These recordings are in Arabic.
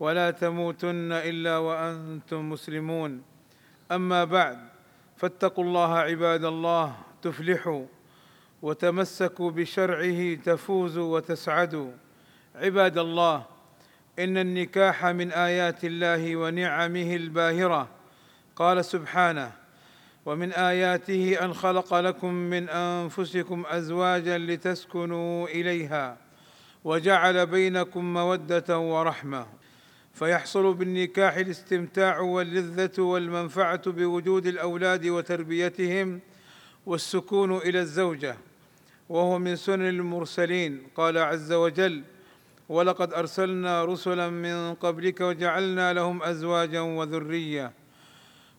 ولا تموتن إلا وأنتم مسلمون. أما بعد فاتقوا الله عباد الله تفلحوا وتمسكوا بشرعه تفوزوا وتسعدوا. عباد الله إن النكاح من آيات الله ونعمه الباهرة. قال سبحانه ومن آياته أن خلق لكم من أنفسكم أزواجا لتسكنوا إليها وجعل بينكم مودة ورحمة. فيحصل بالنكاح الاستمتاع واللذة والمنفعة بوجود الأولاد وتربيتهم والسكون إلى الزوجة وهو من سنن المرسلين. قال عز وجل ولقد أرسلنا رسلا من قبلك وجعلنا لهم أزواجا وذرية.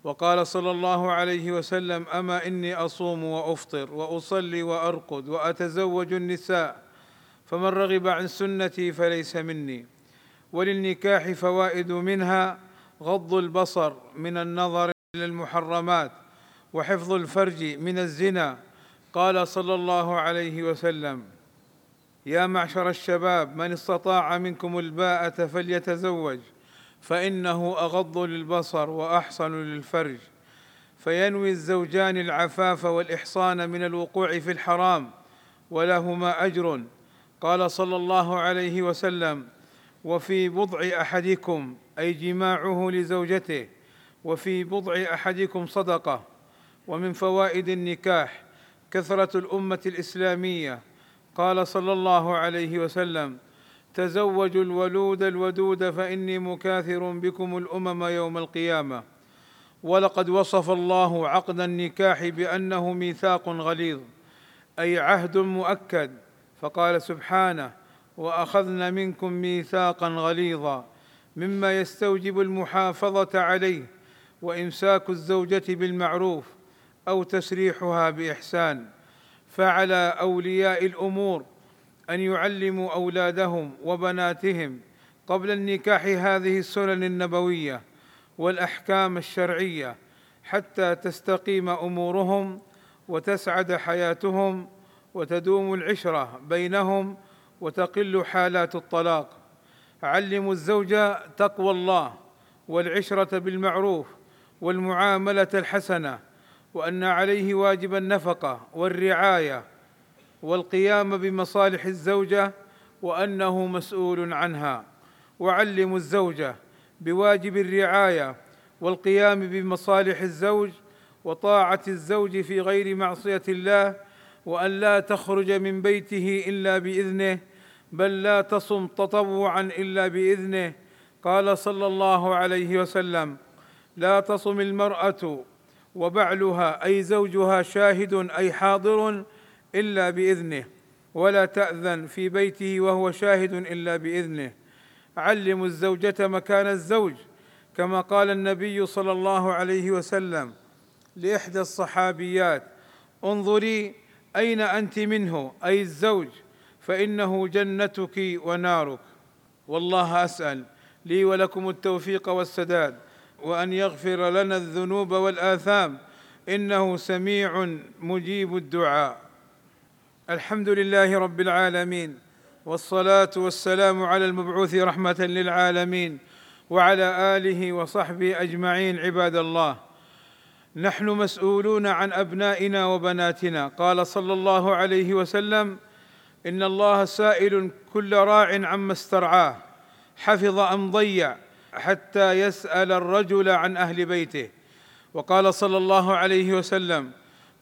وقال صلى الله عليه وسلم أما إني أصوم وأفطر وأصلي وأرقد وأتزوج النساء فمن رغب عن سنتي فليس مني. وللنكاح فوائد منها غض البصر من النظر إلى المحرمات وحفظ الفرج من الزنا. قال صلى الله عليه وسلم يا معشر الشباب من استطاع منكم الباءة فليتزوج فإنه أغض للبصر وأحصن للفرج. فينوي الزوجان العفاف والإحصان من الوقوع في الحرام ولهما أجر. قال صلى الله عليه وسلم وفي بضع أحدكم أي جماعة لزوجته وفي بضع أحدكم صدقة. ومن فوائد النكاح كثرة الأمة الإسلامية. قال صلى الله عليه وسلم تزوجوا الولود الودود فإني مكاثر بكم الأمم يوم القيامة. ولقد وصف الله عقد النكاح بأنه ميثاق غليظ أي عهد مؤكد. فقال سبحانه واخذن منكم ميثاقا غليظا مما يستوجب المحافظة عليه وإمساك الزوجة بالمعروف أو تسريحها بإحسان فعلى أولياء الأمور أن يعلموا أولادهم وبناتهم قبل النكاح هذه السنن النبوية والأحكام الشرعية حتى تستقيم أمورهم وتسعد حياتهم وتدوم العشرة بينهم وتقل حالات الطلاق. علموا الزوج تقوى الله والعشرة بالمعروف والمعاملة الحسنة وأن عليه واجب النفقة والرعاية والقيام بمصالح الزوجه وأنه مسؤول عنها. وعلموا الزوجه بواجب الرعاية والقيام بمصالح الزوج وطاعة الزوج في غير معصية الله وأن لا تخرج من بيته إلا بإذنه بل لا تصم تطوعا إلا بإذنه. قال صلى الله عليه وسلم لا تصم المرأة وبعلها أي زوجها شاهد أي حاضر إلا بإذنه ولا تأذن في بيته وهو شاهد إلا بإذنه. علموا الزوجة مكان الزوج كما قال النبي صلى الله عليه وسلم لإحدى الصحابيات انظري أين أنت منه أي الزوج؟ فإنه جنتك ونارك. والله أسأل لي ولكم التوفيق والسداد وأن يغفر لنا الذنوب والآثام. إنه سميع مجيب الدعاء. الحمد لله رب العالمين والصلاة والسلام على المبعوث رحمة للعالمين وعلى آله وصحبه أجمعين عباد الله. نحن مسؤولون عن أبنائنا وبناتنا قال صلى الله عليه وسلم إن الله سائل كل راع عما استرعاه حفظ أم ضيع حتى يسأل الرجل عن أهل بيته. وقال صلى الله عليه وسلم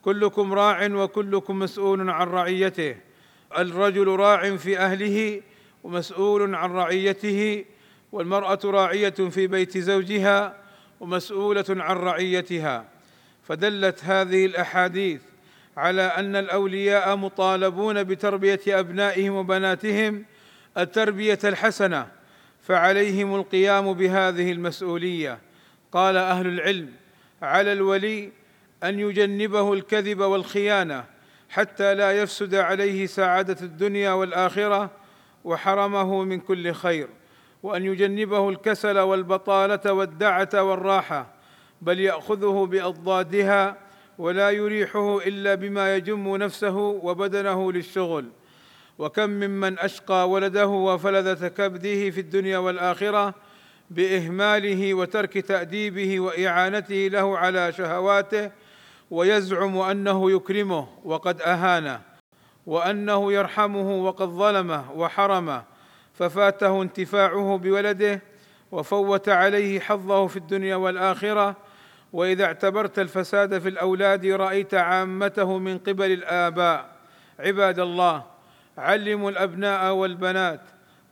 كلكم راع وكلكم مسؤول عن رعيته الرجل راع في أهله ومسؤول عن رعيته والمرأة راعية في بيت زوجها ومسؤولة عن رعيتها. فدلت هذه الأحاديث على أن الأولياء مطالبون بتربية أبنائهم وبناتهم التربية الحسنة فعليهم القيام بهذه المسؤولية. قال أهل العلم على الولي أن يجنبه الكذب والخيانة حتى لا يفسد عليه سعادة الدنيا والآخرة وحرمه من كل خير. وأن يجنبه الكسل والبطالة والدعة والراحة بل يأخذه بأضدادها ولا يريحه إلا بما يجم نفسه وبدنه للشغل. وكم ممن أشقى ولده وفلذه كبده في الدنيا والآخرة بإهماله وترك تأديبه وإعانته له على شهواته ويزعم أنه يكرمه وقد أهانه وأنه يرحمه وقد ظلمه وحرمه ففاته انتفاعه بولده وفوت عليه حظه في الدنيا والآخرة وإذا اعتبرت الفساد في الأولاد رأيت عامته من قبل الآباء. عباد الله علموا الأبناء والبنات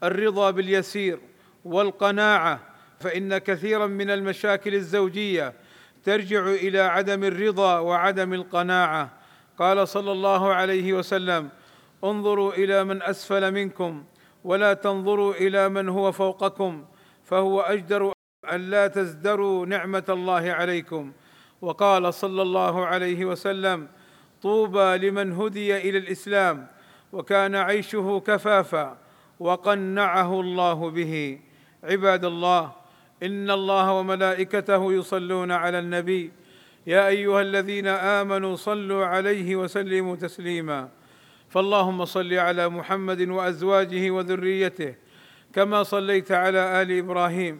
الرضا باليسير والقناعة فإن كثيرا من المشاكل الزوجية ترجع إلى عدم الرضا وعدم القناعة. قال صلى الله عليه وسلم انظروا إلى من أسفل منكم ولا تنظروا إلى من هو فوقكم فهو أجدر أن لا تزدروا نعمة الله عليكم. وقال صلى الله عليه وسلم طوبى لمن هدي إلى الإسلام وكان عيشه كفافا وقنعه الله به. عباد الله إن الله وملائكته يصلون على النبي. يا أيها الذين آمنوا صلوا عليه وسلموا تسليما. فاللهم صل على محمد وأزواجه وذريته كما صليت على آل إبراهيم.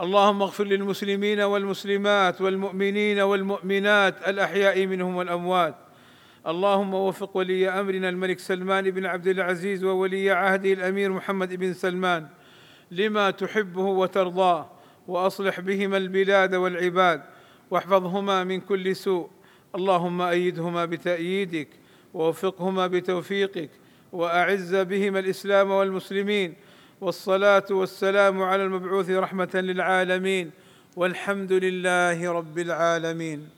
اللهم اغفر للمسلمين والمسلمات والمؤمنين والمؤمنات الأحياء منهم والأموات. اللهم وفق ولي أمرنا الملك سلمان بن عبد العزيز وولي عهده الأمير محمد بن سلمان لما تحبه وترضاه وأصلح بهما البلاد والعباد واحفظهما من كل سوء. اللهم أيدهما بتأييدك ووفقهما بتوفيقك وأعز بهما الإسلام والمسلمين والصلاة والسلام على المبعوث رحمة للعالمين والحمد لله رب العالمين.